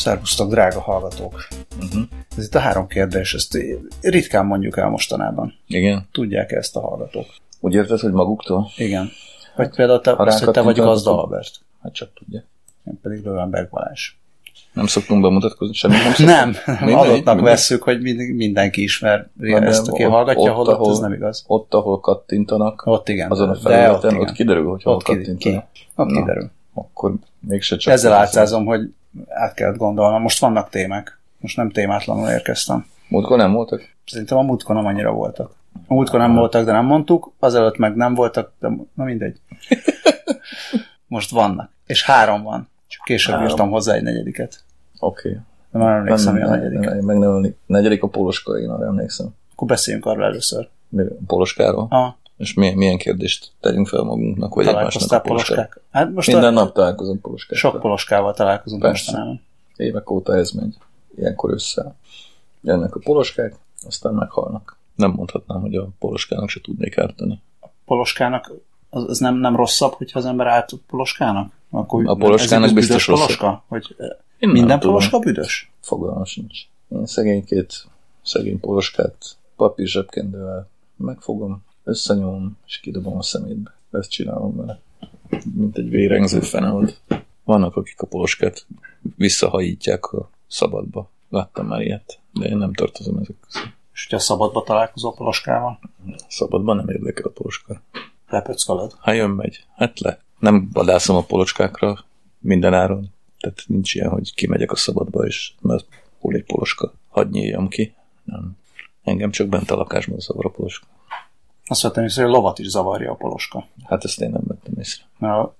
Szervusztok, drága hallgatók! Uh-huh. Ez itt a három kérdés, ezt ritkán mondjuk el mostanában. Igen. Tudják ezt a hallgatók? Úgy érted, hogy maguktól? Igen. Vagy például te, azt, hogy te vagy Gazda Albert. Hát csak tudja. Én pedig Löwenberg Balázs. Nem szoktunk bemutatkozni, semmit nem szoktunk. Nem, Mindegy, adottnak vesszük, hogy mind- mindenki ismer de ezt, aki ott- hallgatja, ott, ahol- ez nem igaz. Ott, ahol kattintanak, Ott igen. azon a felületen, ott, ott, kiderül, hogy hol ott, ki, ki, kattintanak. ott Na. kiderül. Akkor mégse csak... Ezzel álcázom, hogy át kellett gondolnom. Most vannak témák. Most nem témátlanul érkeztem. Múltkor nem voltak? Szerintem a múltkor nem annyira voltak. A múltkor nem voltak, de nem mondtuk, azelőtt meg nem voltak, de na mindegy. Most vannak. És három van. Csak később Három. írtam hozzá egy negyediket. Oké. Okay. De már nem emlékszem, mi a negyedik. nem, meg nem, nem, negyedik a poloska, én arra emlékszem. Akkor beszéljünk arról először. Mi- Poloskáról? Ah, És milyen, milyen kérdést tegyünk fel magunknak, vagy egymásnak a poloskák? Hát most Minden a, nap találkozom poloskákkal. sok poloskával találkozunk Persze. mostanában. évek óta ez megy. Ilyenkor össze jönnek a poloskák, aztán meghalnak. Nem mondhatnám, hogy a poloskának se tudnék ártani. Poloskának, az, az nem, nem rosszabb, hogyha az ember át poloskának? Akkor A poloskának biztos rosszabb. poloska? Hogy eh, Én minden nem tudom. poloska büdös? Fogalmam sincs. Én szegénykét, szegény poloskát papír zsebkendővel megfogom, összenyomom, és kidobom a szemétbe. Ezt csinálom vele. Mint egy vérengző feneold. Vannak, akik a poloskát visszahajítják a szabadba. Láttam már ilyet, de én nem tartozom ezek közé. És hogyha szabadba találkozol poloskával, Szabadban nem érdekel a poloska. lepöckalod. Ha jön, megy. Hát le. Nem vadászom a polocskákra minden áron. Tehát nincs ilyen, hogy kimegyek a szabadba, és mert hol egy poloska, hadd nyíljam ki. Nem. Engem csak bent a lakásban zavar a poloska. Azt vettem észre, hogy a lovat is zavarja a poloska. Hát ezt én nem vettem észre. Mert a,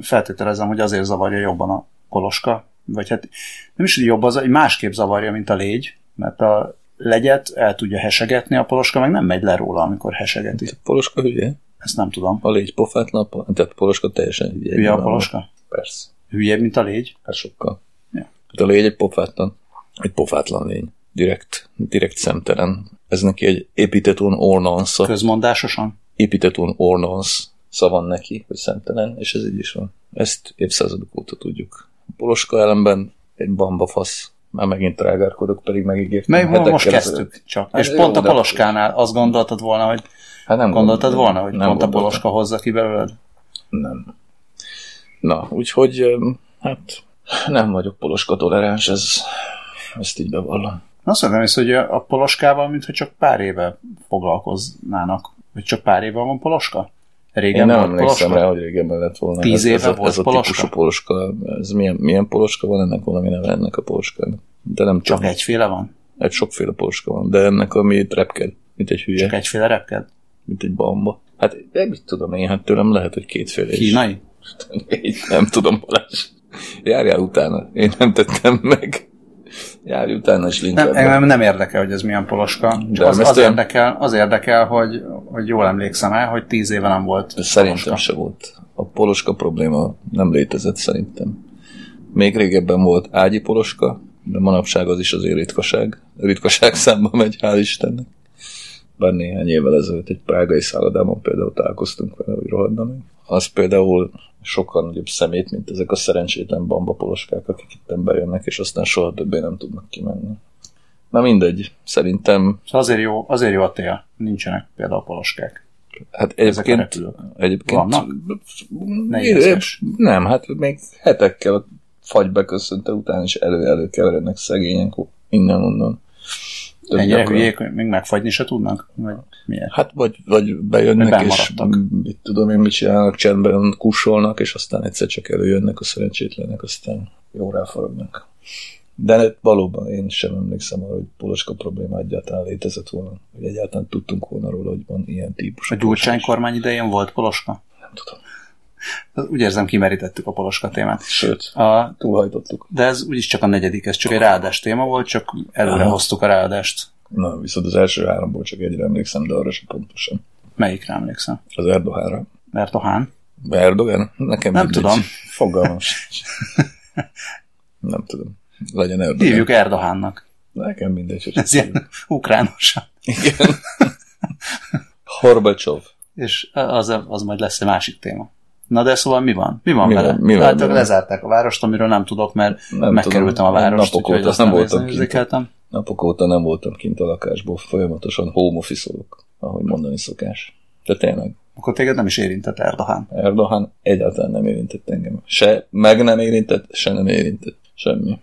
feltételezem, hogy azért zavarja jobban a poloska, vagy hát nem is, hogy jobb az, hogy másképp zavarja, mint a légy, mert a legyet el tudja hesegetni, a poloska meg nem megy le róla, amikor hesegeti. A poloska hülye? Ezt nem tudom. A légy pofátlan, tehát a poloska teljesen hülye. Hülye a poloska? Persze. Hülyebb, mint a légy? Hát sokkal. Ja. Hát a légy egy pofátlan. Egy pofátlan lény. Direkt, direkt szemtelen. Ez neki egy epiteton ornansa. Közmondásosan? epiteton ornans van neki, hogy szemtelen, és ez így is van. Ezt évszázadok óta tudjuk. A poloska ellenben egy bamba fasz. Már megint rágárkodok, pedig megígértem. Meg hetekkel most ezelőtt. kezdtük csak. Hát és jó, pont a poloskánál azt gondoltad volna, hogy Hát nem gondoltad gondoltam. volna, hogy Nem pont a gondoltam. poloska hozza ki belőled? Nem. Na, úgyhogy hát nem vagyok poloska toleráns, ez, ezt így bevallom. Azt mondom is, hogy a poloskával, mintha csak pár éve foglalkoznának. Vagy csak pár éve van poloska? Régen Én nem volt emlékszem poloska? rá, hogy régebben lett volna. Tíz ez, éve ez, a, volt ez a poloska? típusú poloska. Ez milyen, milyen poloska van, ennek valami neve ennek a poloskának. De nem Csak tudom. egyféle van? Egy sokféle poloska van, de ennek ami repked, mint egy hülye, Csak egyféle repked? mint egy bamba. Hát én mit tudom én, hát tőlem lehet, hogy kétféle is. Kínai? Én nem tudom, Balázs. Járjál utána. Én nem tettem meg. Járj utána is Nem, linkben. engem nem érdekel, hogy ez milyen poloska. Csak az, az, érdekel, az érdekel, hogy, hogy jól emlékszem el, hogy tíz éve nem volt Szerintem poloska. se volt. A poloska probléma nem létezett szerintem. Még régebben volt ágyi poloska, de manapság az is azért ritkaság. Ritkaság számba megy, hál' Istennek. Bár néhány évvel ezelőtt egy prágai szállodában például találkoztunk vele, hogy rohadna meg. Az például sokkal nagyobb szemét, mint ezek a szerencsétlen bamba poloskák, akik itt bejönnek, és aztán soha többé nem tudnak kimenni. Na mindegy, szerintem azért jó, azért jó a tél. Nincsenek például poloskák. Hát egyébként, egyébként Vannak? Nem, hát még hetekkel a fagy beköszönte után is elő-elő keverednek szegények innen-onnan. Ennyire gyakran. hülyék, még megfagyni se tudnak? Vagy miért? Hát vagy, vagy bejönnek, és mit tudom én, mit csinálnak, csendben kussolnak, és aztán egyszer csak előjönnek a szerencsétlenek, aztán jó ráfaragnak. De valóban én sem emlékszem arra, hogy poloska probléma egyáltalán létezett volna, hogy egyáltalán tudtunk volna róla, hogy van ilyen típus. A Gyurcsány kormány idején volt poloska? Nem tudom. Úgy érzem, kimerítettük a poloska témát. Sőt, A, túlhajtottuk. de ez úgyis csak a negyedik, ez csak egy ráadás téma volt, csak előre Aha. hoztuk a ráadást. Na, viszont az első háromból csak egyre emlékszem, de arra sem pontosan. Melyikre emlékszem? Az Erdoganra. Erdogan? Erdogan? Nekem Nem mindegy. tudom. Fogalmam sincs. Nem tudom. Legyen Erdogan. Hívjuk Erdogannak. Nekem mindegy, hogy Ez ilyen ukránosan. Igen. Horbacsov. És az, az majd lesz egy másik téma. Na de szóval mi van? Mi van Mi vele? van- mi van hát vele? lezárták a várost, amiről nem tudok, mert Nem megkerültem tudom. a várost, Napok úgyhogy óta azt nem voltam kint. Napok óta nem voltam kint a lakásból, folyamatosan home office ahogy mondani szokás. De tényleg, Akkor téged nem is érintett Erdogan. Erdogan egyáltalán nem érintett engem. Se meg nem érintett, se nem érintett. Semmi.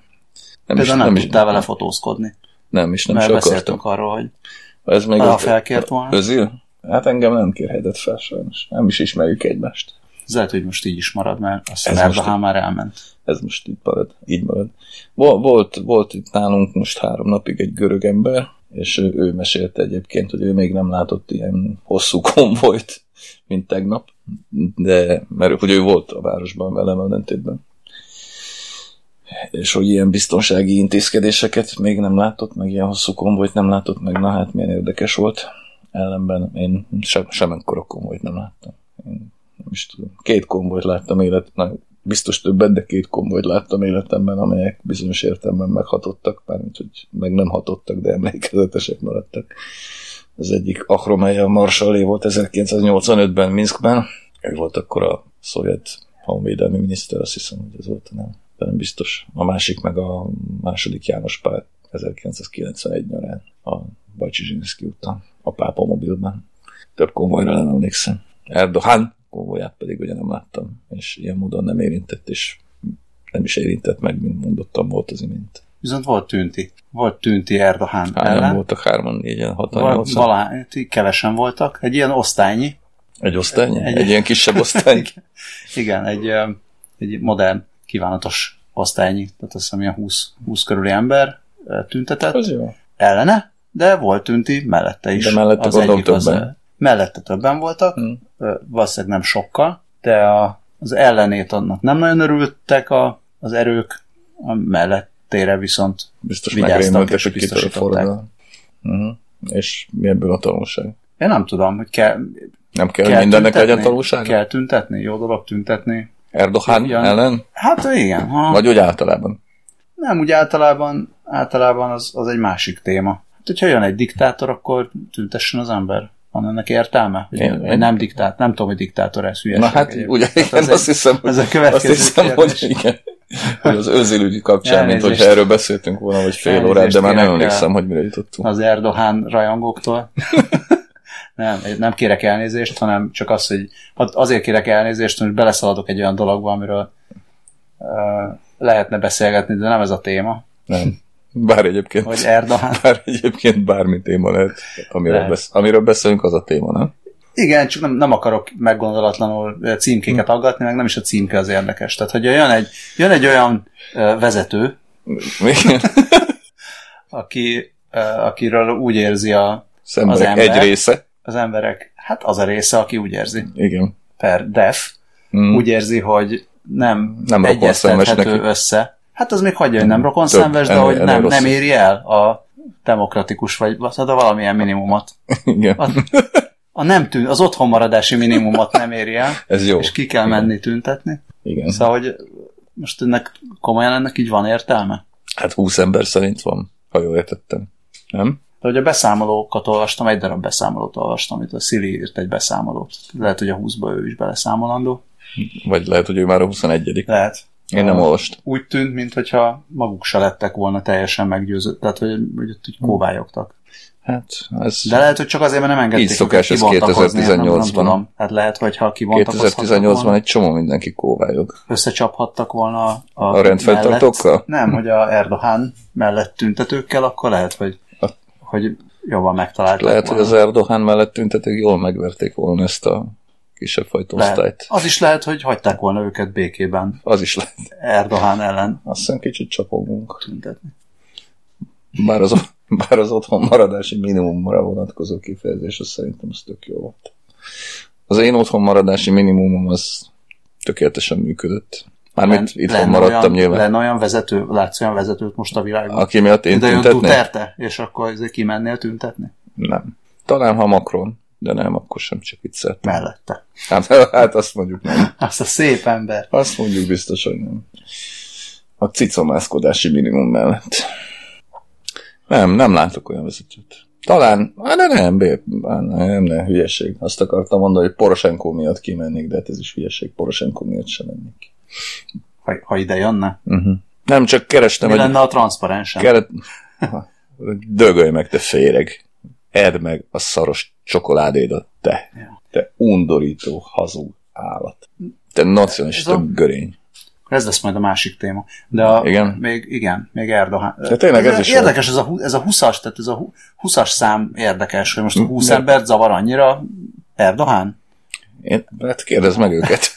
Nem Például nem, nem tudtál vele fotózkodni. Nem is, nem mert is akartam. beszéltünk arról, hogy Ez még Ha felkért volna. Özil? Hát engem nem kérhetett fel sajnos. Nem is ismerjük egymást. Ez lehet, hogy most így is marad, mert most Erdogan már elment. Ez most így marad. Így marad. Vol- Volt, volt itt nálunk most három napig egy görög ember, és ő, ő mesélte egyébként, hogy ő még nem látott ilyen hosszú konvojt, mint tegnap, de mert hogy ő volt a városban velem ellentétben. És hogy ilyen biztonsági intézkedéseket még nem látott, meg ilyen hosszú konvojt nem látott, meg na hát milyen érdekes volt. Ellenben én sem, sem ekkora konvojt nem láttam. Én tudom. Két konvojt láttam élet, na, biztos többet, de két konvojt láttam életemben, amelyek bizonyos értelemben meghatottak, mármint, hogy meg nem hatottak, de emlékezetesek maradtak. Az egyik Ahromeja Marsalé volt 1985-ben Minskben. Ő volt akkor a szovjet honvédelmi miniszter, azt hiszem, hogy ez volt, nem? De nem biztos. A másik meg a második János Pál 1991 nyarán a Bajcsizsinszki után, a pápa mobilban. Több konvojra nem emlékszem. Erdogan konvoját pedig ugye nem láttam, és ilyen módon nem érintett, és nem is érintett meg, mint mondottam, volt az imént. Viszont volt tünti. Volt tünti Erdogan Hányan ellen. voltak? Hárman, négyen, hatan, Val- valá- kevesen voltak. Egy ilyen osztálynyi. Egy osztály? egy- Egy, ilyen kisebb osztály? Igen, egy, egy modern, kívánatos osztálynyi. Tehát azt hiszem ilyen 20, 20 körüli ember tüntetett Az jó. ellene, de volt tünti mellette is. De mellette az, többen. Mellette többen voltak, Hm. ö, valószínűleg nem sokkal, de a, az ellenét annak nem nagyon örültek a, az erők, a mellettére viszont Biztos Vigyáztak és biztosították. Uh-huh. És mi ebből a tanulság? én nem tudom, hogy kell, Nem kell, kell mindennek tüntetni? legyen tanulság? Kell tüntetni, jó dolog tüntetni. Erdogan Igen. ellen? Hát igen, ha. Vagy úgy általában? Nem, úgy általában, általában az, az egy másik téma. Hát, hogyha jön egy diktátor, akkor tüntessen az ember. Van ennek értelme? Én- én, nem diktát, nem tudom, hogy diktátor ez hülyeség. Na hát, ugye, Hát igen, ez azt egy- hiszem, hogy, ez a következő azt hiszem, hogy igen. Hogy az özélügyi kapcsán, mint Elnézést. hogyha erről beszéltünk volna, vagy fél Elnézést órát, de már nem emlékszem, hogy mire jutottunk. az Erdogan rajongóktól. nem, nem kérek elnézést, hanem csak az, hogy hát azért kérek elnézést, hogy beleszaladok egy olyan dologba, amiről uh, lehetne beszélgetni, de nem ez a téma, Nem. Bár egyébként, hogy Erdogan. bár egyébként bármi téma lehet, amiről, Lehet. besz, amiről beszélünk, az a téma, nem? Igen, csak nem, nem akarok meggondolatlanul címkéket aggatni, meg nem is a címke az érdekes. Tehát, hogy jön egy, jön egy olyan vezető, aki, ö, akiről úgy érzi a, Az ember. egy része. az emberek, hát az a része, aki úgy érzi, Igen. per def, Mm. úgy érzi, hogy nem, Nem egyeztethető neki. össze. Hát az még hagyja, hogy nem rokonszenves, de ennél- hogy ennél nem, nem éri el a demokratikus, vagy hát a valamilyen minimumot. Igen. A, a nem tűn, az otthonmaradási minimumot nem éri el, Ez jó. és ki kell menni tüntetni. Igen. Szóval, hogy most ennek komolyan ennek így van értelme? Hát 20 ember szerint van, ha jól értettem. Nem? De hogy a beszámolókat olvastam, egy darab beszámolót olvastam, amit a Szili írt egy beszámolót. Lehet, hogy a 20-ba ő is beleszámolandó. Vagy lehet, hogy ő már a 21 Lehet. Én nem olvastam. Úgy tűnt, mintha maguk se lettek volna teljesen meggyőzött, tehát hogy, hogy ott úgy kóvályogtak. Hát, ez De lehet, hogy csak azért, mert nem engedték Így szokás ez kibontakozni, nem, nem 2018-ban. tudom. Hát lehet, hogy ha kibontakozhattak 2018-ban volna, egy csomó mindenki kóvályog. összecsaphattak volna a, A rendfenntartókkal? Nem, hogy a Erdogan mellett tüntetőkkel, akkor lehet, hogy, A- hogy jobban megtalálták Lehet, hogy volna. az Erdogan mellett tüntetők jól megverték volna ezt a kisebb fajta Lehet. osztályt. Az is lehet, hogy hagyták volna őket békében Az is lehet. Erdogan ellen Azt hiszem kicsit csapogunk. tüntetni. Bár az, bár az otthon maradási minimumra vonatkozó kifejezés, az szerintem az tök jó volt. Az én otthon maradási minimumom az tökéletesen működött. Mármint Len- itthon maradtam olyan, nyilván. Lenne olyan vezető, látsz olyan vezetőt most a világban? Aki miatt én de tüntetnék? Duterte, és akkor kimennél tüntetni? Nem. Talán ha Macron, de nem, akkor sem csak vicceltem. Mellette. Hát, hát azt mondjuk nem. Azt a szép ember. Azt mondjuk biztos, hogy nem. A cicomászkodási minimum mellett. Nem, nem látok olyan vezetőt. Talán, de nem, bé- nem, nem, nem, hülyeség. Azt akartam mondani, hogy Poroshenko miatt kimennék, de hát ez is hülyeség. Poroshenko miatt sem mennék. Ha, ha ide jönne. Uh-huh. Nem, csak kerestem, Mi hogy lenne a transzparensen? keret... Dögölj meg, te féreg. Edd meg a szaros csokoládédat, te. Ja. Te undorító, hazug állat. Te nacionalista Ez a- görény. Ez lesz majd a másik téma. De a, Igen? Még, igen, még Erdogan. De tényleg ez is érdekes, ez a, ez a 20-as, tehát ez a hu- 20-as szám érdekes, hogy most a 20 De- embert zavar annyira Erdogan? Én, hát kérdezd meg őket.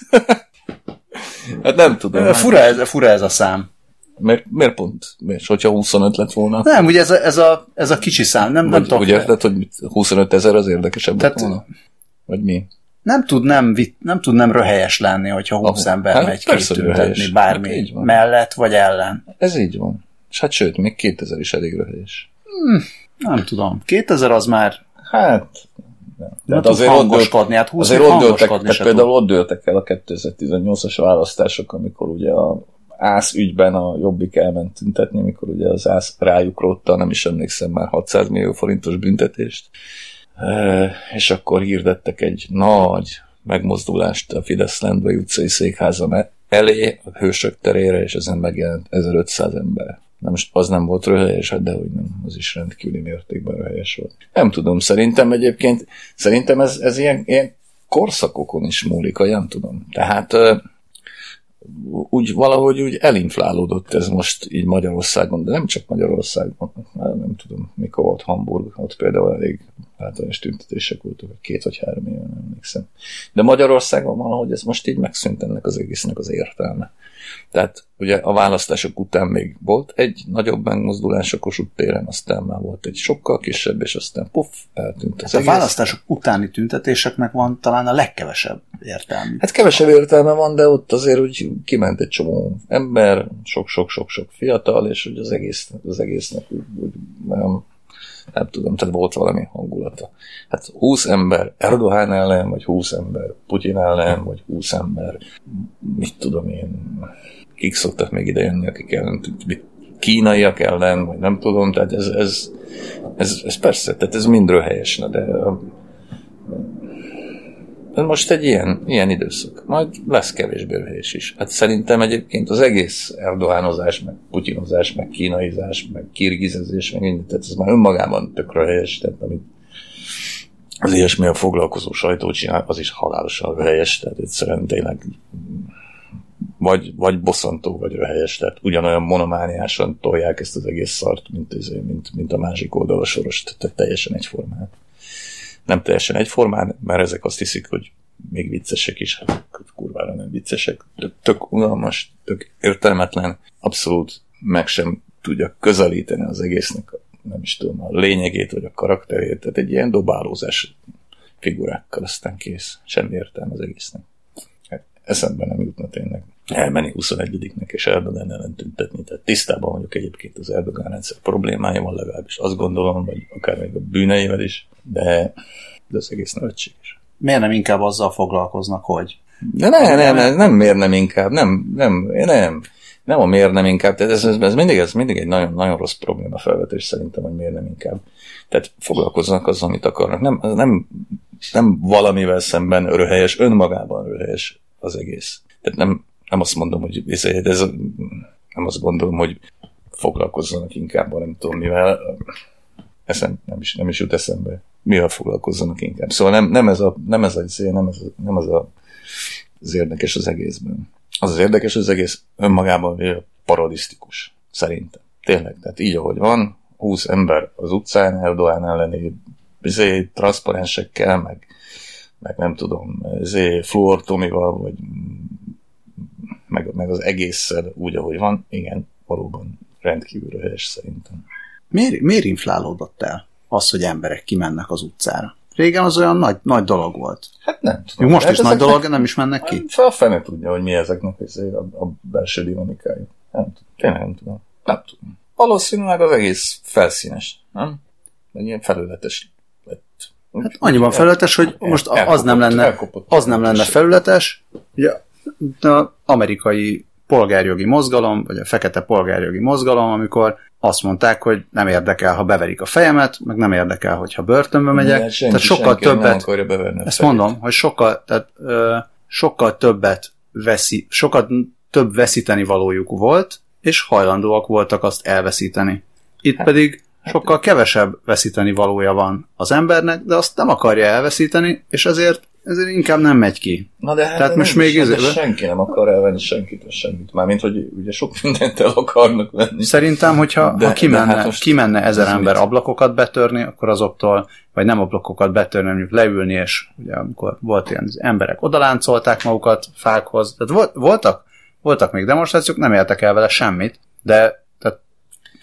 hát nem tudom. Fura ez, fura ez a szám. Miért, miért pont? És hogyha 25 lett volna? Nem, ugye ez a, ez a, ez a kicsi szám, nem, nem tudom. úgy érted, hogy mit, 25 ezer az érdekesebb Tehát- volna? Vagy mi? nem tud nem, nem tud nem röhelyes lenni, hogyha 20 Ah, ember hát megy kitüntetni bármi Hát mellett vagy ellen. Ez így van. És hát sőt, még 2000 is elég röhelyes. Nem tudom. 2000 az már Hát, nem. Tehát tud azért hangoskodni, hát 20 azért ott dőltek, tehát például ott dőltek el a 2018-as választások, amikor ugye a ász ügyben a Jobbik elment tüntetni, amikor ugye az ász rájuk rótta, nem is emlékszem már 600 millió forintos büntetést, E, és akkor hirdettek egy nagy megmozdulást a Fidesz Lendvai utcai székháza me- elé, a hősök terére, és ezen megjelent 1500 ember. Nem, az nem volt röhelyes, hát dehogy nem, az is rendkívüli mértékben röhelyes volt. Nem tudom, szerintem egyébként, szerintem ez, ez ilyen, ilyen korszakokon is múlik, vagy nem tudom. Tehát úgy valahogy úgy elinflálódott ez most így Magyarországon, de nem csak Magyarországon, nem tudom, mikor volt Hamburg, ott például elég általános tüntetések voltak, két vagy három éve, nem emlékszem. De Magyarországon valahogy ez most így megszűnt ennek az egésznek az értelme. Tehát ugye a választások után még volt egy nagyobb megmozdulás a Kossuth téren, aztán már volt egy sokkal kisebb, és aztán puff, eltűnt az A egész. választások utáni tüntetéseknek van talán a legkevesebb értelmű. Hát kevesebb értelme van, de ott azért úgy kiment egy csomó ember, sok-sok-sok-sok fiatal, és hogy az, egész, az egésznek úgy, úgy nem, nem tudom, tehát volt valami hangulata. Hát 20 ember Erdogan ellen, vagy 20 ember Putyin ellen, vagy 20 ember, mit tudom én, kik szoktak még ide jönni, akik ellen, kínaiak ellen, vagy nem tudom, tehát ez, ez, ez, ez persze, tehát ez mind röhelyes, na, de most egy ilyen, ilyen időszak. Majd lesz kevésbé röhelyes is. Hát szerintem egyébként az egész erdoánozás, meg putyinozás, meg kínaizás, meg kirgizezés, meg minden, tehát ez már önmagában tök röhelyes, tehát amit az ilyesmi a foglalkozó sajtó csinál, az is halálosan röhelyes, tehát egyszerűen tényleg vagy, vagy bosszantó, vagy röhelyes, tehát ugyanolyan monomániásan tolják ezt az egész szart, mint, mint, mint a másik oldal a soros, tehát teljesen egyformán. Nem teljesen egyformán, mert ezek azt hiszik, hogy még viccesek is, hát kurvára nem viccesek, tök, unalmas, tök értelmetlen, abszolút meg sem tudja közelíteni az egésznek, nem is tudom, a lényegét, vagy a karakterét, tehát egy ilyen dobálózás figurákkal aztán kész. Semmi értelme az egésznek. Eszembe nem jutna tényleg elmenni 21-nek és Erdogan ellen tüntetni. Tehát tisztában vagyok egyébként az Erdogan rendszer problémájával, legalábbis azt gondolom, vagy akár még a bűneivel is, de, de az egész nevetséges. Miért nem inkább azzal foglalkoznak, hogy De ne, nem, nem, nem miért nem inkább, nem, nem, nem, nem a miért nem inkább, tehát ez, ez, ez mindig, ez mindig egy nagyon, nagyon rossz probléma felvetés szerintem, hogy miért nem inkább. Tehát foglalkoznak azzal, amit akarnak. Nem, nem, nem valamivel szemben röhelyes, önmagában röhelyes az egész. Tehát nem, nem azt mondom, hogy ez, ez, nem azt gondolom, hogy foglalkozzanak inkább, nem tudom mivel. Eszem, nem is, nem is jut eszembe. Mivel foglalkozzanak inkább. Szóval nem, nem ez a, nem ez a, nem ez a, nem az a, az érdekes az egészben. Az az érdekes az egész önmagában parodisztikus. Szerintem. Tényleg. Tehát így, ahogy van, 20 ember az utcán, Erdogan elleni izé, transzparensekkel, meg, meg nem tudom, izé, fluortomival, vagy meg, meg az egésszel úgy, ahogy van, igen, valóban rendkívül helyes szerintem. miért, miért inflálódott el az, hogy emberek kimennek az utcára? Régen az olyan nagy, nagy dolog volt. Hát nem Jó, tudom. most Hát is nagy dolog, nem is mennek ki. Fel a fene tudja, hogy mi ezeknek izé a, a belső dinamikája. Nem tudom. Tényleg nem tudom. Nem tudom. Valószínűleg az egész felszínes, nem? Egy ilyen felületes. Hát annyiban felületes, hogy most a- az nem lenne, elkopott. az nem lenne felületes, ugye az amerikai polgárjogi mozgalom, vagy a fekete polgárjogi mozgalom, amikor azt mondták, hogy nem érdekel, ha beverik a fejemet, meg nem érdekel, hogyha börtönbe megyek. Hát senki, tehát sokkal senki nem többet, akarja beverni a ezt fejét. mondom, hogy sokkal, tehát, ö, sokkal többet veszi, sokkal több veszíteni valójuk volt, és hajlandóak voltak azt elveszíteni. Itt hát, pedig sokkal kevesebb veszíteni valója van az embernek, de azt nem akarja elveszíteni, és ezért, ezért inkább nem megy ki. Na de hát Tehát most is, még de izébe- senki nem akar elvenni senkitől semmit. Mármint, hogy ugye sok mindent el akarnak venni. Szerintem, hogyha De- ha kimenne, de hát hát most kimenne ezer ez ember mit? ablakokat betörni, akkor azoktól, vagy nem ablakokat betörni, mondjuk leülni, és ugye amikor volt ilyen, az emberek odaláncolták magukat fákhoz, tehát volt, voltak, voltak még demonstrációk, nem értek el vele semmit, de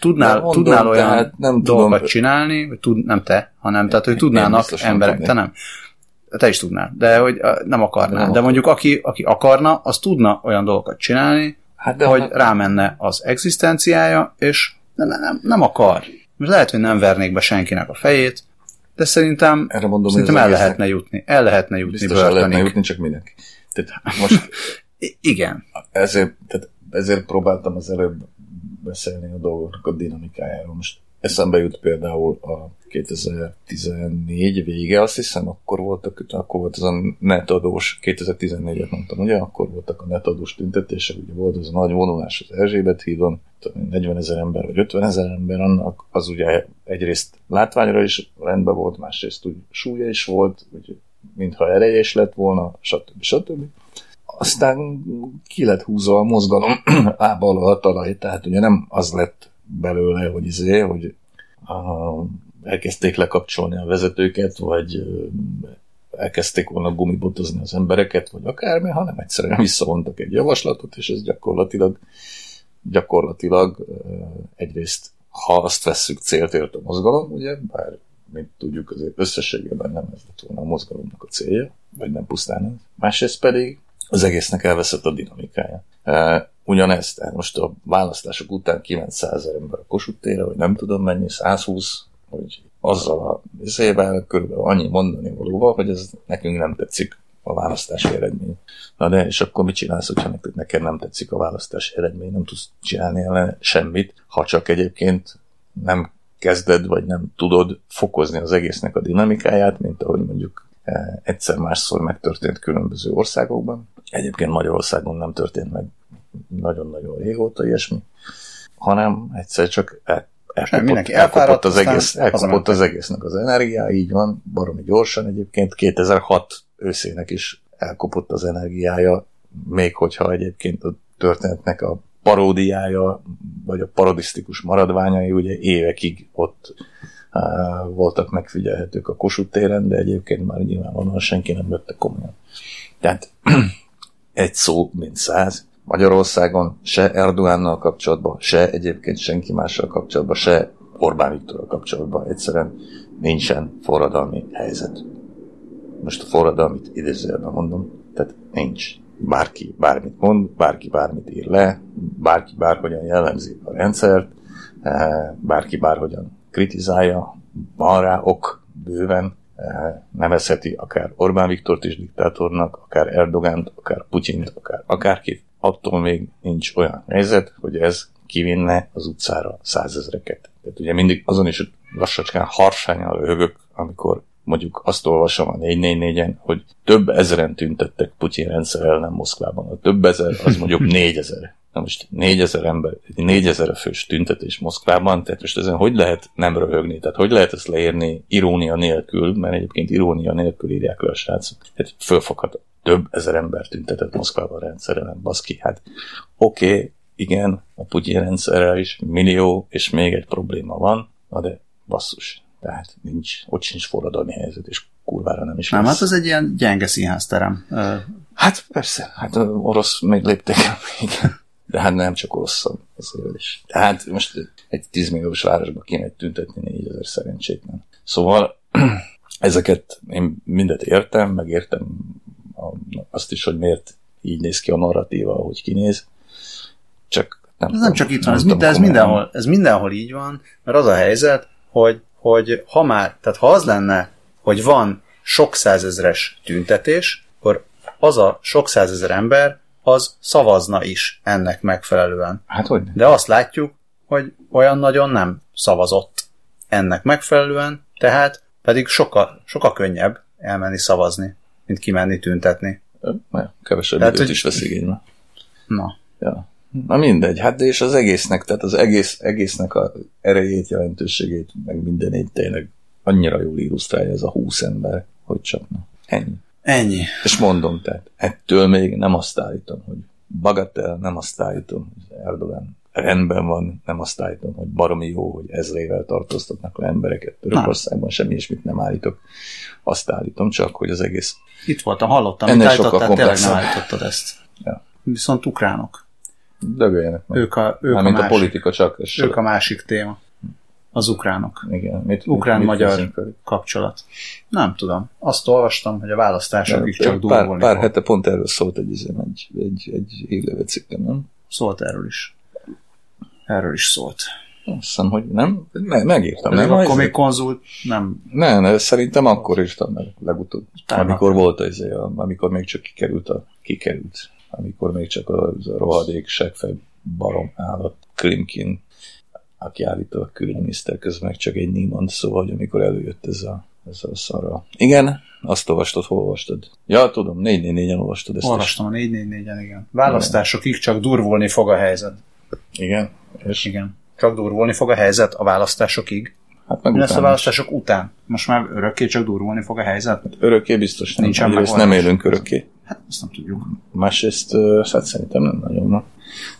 tudnál, mondom, tudnál olyan nem dolgokat tudom. csinálni, vagy tud, nem te, hanem tehát, hogy tudnának emberek, te nem. Te is tudnál, de hogy nem akarnál. Nem de akar. mondjuk aki, aki akarna, az tudna olyan dolgokat csinálni, Hát de hogy ha- rámenne az egzisztenciája, és nem, nem, nem akar. Most lehet, hogy nem vernék be senkinek a fejét, de szerintem, erre mondom, szerintem el lehetne jutni. El lehetne jutni Biztos el lehetne jutni, csak minek. Tehát most Igen. ezért, tehát ezért próbáltam az előbb beszélni a dolgoknak a dinamikájáról. Most eszembe jut például a 2014 vége, azt hiszem, akkor voltak, akkor volt az a netadós, 2014-et mondtam, ugye, akkor voltak a netadós tüntetések, ugye volt az a nagy vonulás az Erzsébet hídon, tudom én, 40 ezer ember vagy 50 ezer ember, annak az ugye egyrészt látványra is rendben volt, másrészt úgy súlya is volt, úgy, mintha ereje is lett volna, stb. stb aztán ki lett húzva a mozgalom lába alól a talaj, tehát ugye nem az lett belőle, hogy izé, hogy a, elkezdték lekapcsolni a vezetőket, vagy elkezdték volna gumibotozni az embereket, vagy akármi, hanem egyszerűen visszavontak egy javaslatot, és ez gyakorlatilag gyakorlatilag egyrészt, ha azt vesszük célt a mozgalom, ugye, bár mint tudjuk, azért összességében nem ez lett volna a mozgalomnak a célja, vagy nem pusztán ez. Másrészt pedig az egésznek elveszett a dinamikája. E, ugyanez, tehát most a választások után kiment 100 ember a Kossuth térre, vagy nem tudom mennyi, 120, hogy azzal a szével körülbelül annyi mondani valóval, hogy ez nekünk nem tetszik a választási eredmény. Na de, és akkor mit csinálsz, hogyha neked, neked nem tetszik a választási eredmény, nem tudsz csinálni ellen semmit, ha csak egyébként nem kezded, vagy nem tudod fokozni az egésznek a dinamikáját, mint ahogy mondjuk eh, egyszer másszor megtörtént különböző országokban. Egyébként Magyarországon nem történt meg nagyon-nagyon régóta ilyesmi, hanem egyszer csak el, elkopott, elkopott, az, egész, elkopott az egésznek az energiá, így van, baromi gyorsan egyébként. 2006 őszének is elkopott az energiája, még hogyha egyébként a történetnek a paródiája, vagy a parodisztikus maradványai ugye évekig ott uh, voltak megfigyelhetők a Kossuth téren, de egyébként már nyilvánvalóan senki nem vette komolyan. Tehát egy szó, mint száz. Magyarországon se Erdogánnal kapcsolatban, se egyébként senki mással kapcsolatban, se Orbán Viktorral kapcsolatban egyszerűen nincsen forradalmi helyzet. Most a forradalmit idézőjelben mondom, tehát nincs. Bárki bármit mond, bárki bármit ír le, bárki bárhogyan jellemzi a rendszert, eh, bárki bárhogyan kritizálja, van rá ok bőven, nevezheti akár Orbán Viktort is diktátornak, akár Erdogánt, akár Putyint, akár akárkit. Attól még nincs olyan helyzet, hogy ez kivinne az utcára százezreket. Tehát ugye mindig azon is lassacskán harsányan röhögök, amikor mondjuk azt olvasom a 444-en, hogy több ezeren tüntettek Putyin rendszer ellen Moszkvában. A több ezer az mondjuk négyezer. Na most négyezer ember, négyezer fős tüntetés Moszkvában, tehát most ezen hogy lehet nem röhögni? Tehát hogy lehet ezt leírni irónia nélkül, mert egyébként irónia nélkül írják le a srácok. Tehát fölfoghat több ezer ember tüntetett Moszkvában a rendszer ellen, baszki. Hát oké, okay, igen, a Putyin rendszerrel is millió, és még egy probléma van, na de basszus. Tehát nincs, ott sincs forradalmi helyzet, és kurvára nem is Nem, lesz. hát ez egy ilyen gyenge színházterem. Hát persze, hát orosz még lépték igen. De hát nem csak orosz azért is. Tehát most egy 10 milliós városba kéne tüntetni 4000 szerencsétlen. Szóval ezeket én mindet értem, megértem azt is, hogy miért így néz ki a narratíva, ahogy kinéz. Csak nem Ez nem csak itt van, ez, de ez mindenhol, ez mindenhol így van, mert az a helyzet, hogy, hogy ha már, tehát ha az lenne, hogy van sok százezres tüntetés, akkor az a sok százezer ember, az szavazna is ennek megfelelően. Hát hogy? De azt látjuk, hogy olyan nagyon nem szavazott ennek megfelelően, tehát pedig sokkal, sokkal könnyebb elmenni szavazni, mint kimenni tüntetni. Ja, kevesebb Tehát, időt hogy- is vesz igénybe. Na, Ja. Na mindegy, hát de és az egésznek, tehát az egész, egésznek a erejét, jelentőségét, meg mindenét tényleg annyira jól illusztrálja ez a húsz ember, hogy csak na. Ennyi. Ennyi. És mondom, tehát ettől még nem azt állítom, hogy bagatel, nem azt állítom, hogy Erdogan rendben van, nem azt állítom, hogy baromi jó, hogy ezrével tartóztatnak le embereket. Törökországban semmi ilyesmit nem állítok. Azt állítom csak, hogy az egész Itt voltam, hallottam, Ennél mit sokkal állítottál, tényleg nem állítottad ezt. Ja. Viszont ukránok. dögöljenek meg. Ők a, ők a, Mármint a, másik, politika csak. Ők a másik téma. Az ukránok. Igen, mit, Ukrán-magyar kapcsolat. Nem tudom. Azt olvastam, hogy a választásokig csak pár, durvulni pár fog. hete pont erről szólt egy, egy, egy, egy hírleve cikkem, nem? Szólt erről is. Erről is szólt. Azt hiszem, hogy nem. Me, megírtam, Nem, nem? akkor még konzult, nem. Ne, ne, szerintem akkor írtam meg legutóbb. Utána. Amikor volt ez, a- amikor még csak kikerült a kikerült. Amikor még csak a, a rohadék segfej barom állat Klimkin, aki állítólag külügyminiszter közben meg csak egy Niemand, szóval, hogy amikor előjött ez a, ez a szarra. Igen, azt olvastad, hol olvastad? Ja, tudom, 4 en olvastad ezt. Olvastam a 444-en, igen. Választásokig csak durvulni fog a helyzet. Igen, és Igen. Csak durvulni fog a helyzet a választásokig. hát meg Mi lesz a utána is. választások után? Most már örökké csak durvulni fog a helyzet? Örökké biztos nem. Nincsen nem élünk örökké. Hát azt nem tudjuk. Másrészt, hát szerintem nem nagyon. Na.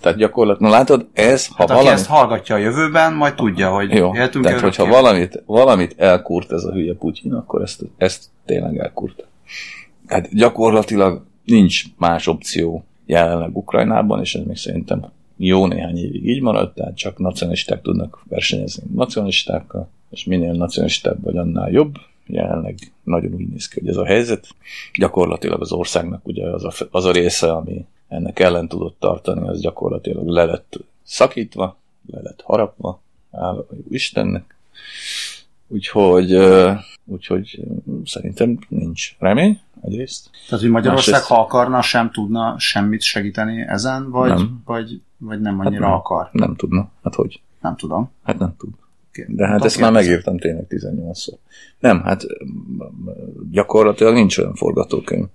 Tehát gyakorlatilag, látod, ez, ha Hát aki valami... ezt hallgatja a jövőben, majd tudja, hogy Jó, éltünk tehát hogyha valamit, valamit elkúrt ez a hülye Putyin, akkor ezt, ezt tényleg elkúrta. Hát gyakorlatilag nincs más opció jelenleg Ukrajnában, és ez még szerintem jó néhány évig így maradt, tehát csak nacionalisták tudnak versenyezni nacionalistákkal, és minél nacionalistább vagy, annál jobb. Jelenleg nagyon úgy néz ki, hogy ez a helyzet. Gyakorlatilag az országnak ugye az a, az a része, ami ennek ellen tudott tartani, az gyakorlatilag le lett szakítva, le lett harapva, áll a jó Istennek. Úgyhogy, úgyhogy szerintem nincs remény egyrészt. Tehát, hogy Magyarország, Másrészt- ha akarna, sem tudna semmit segíteni ezen, vagy Nem. vagy, vagy nem annyira nem. akar? Nem tudna. Hát hogy? Nem tudom. Hát nem tud. De hát ezt már kérdezem. megírtam tényleg 18-szor. Nem, hát gyakorlatilag nincs olyan forgatókönyv.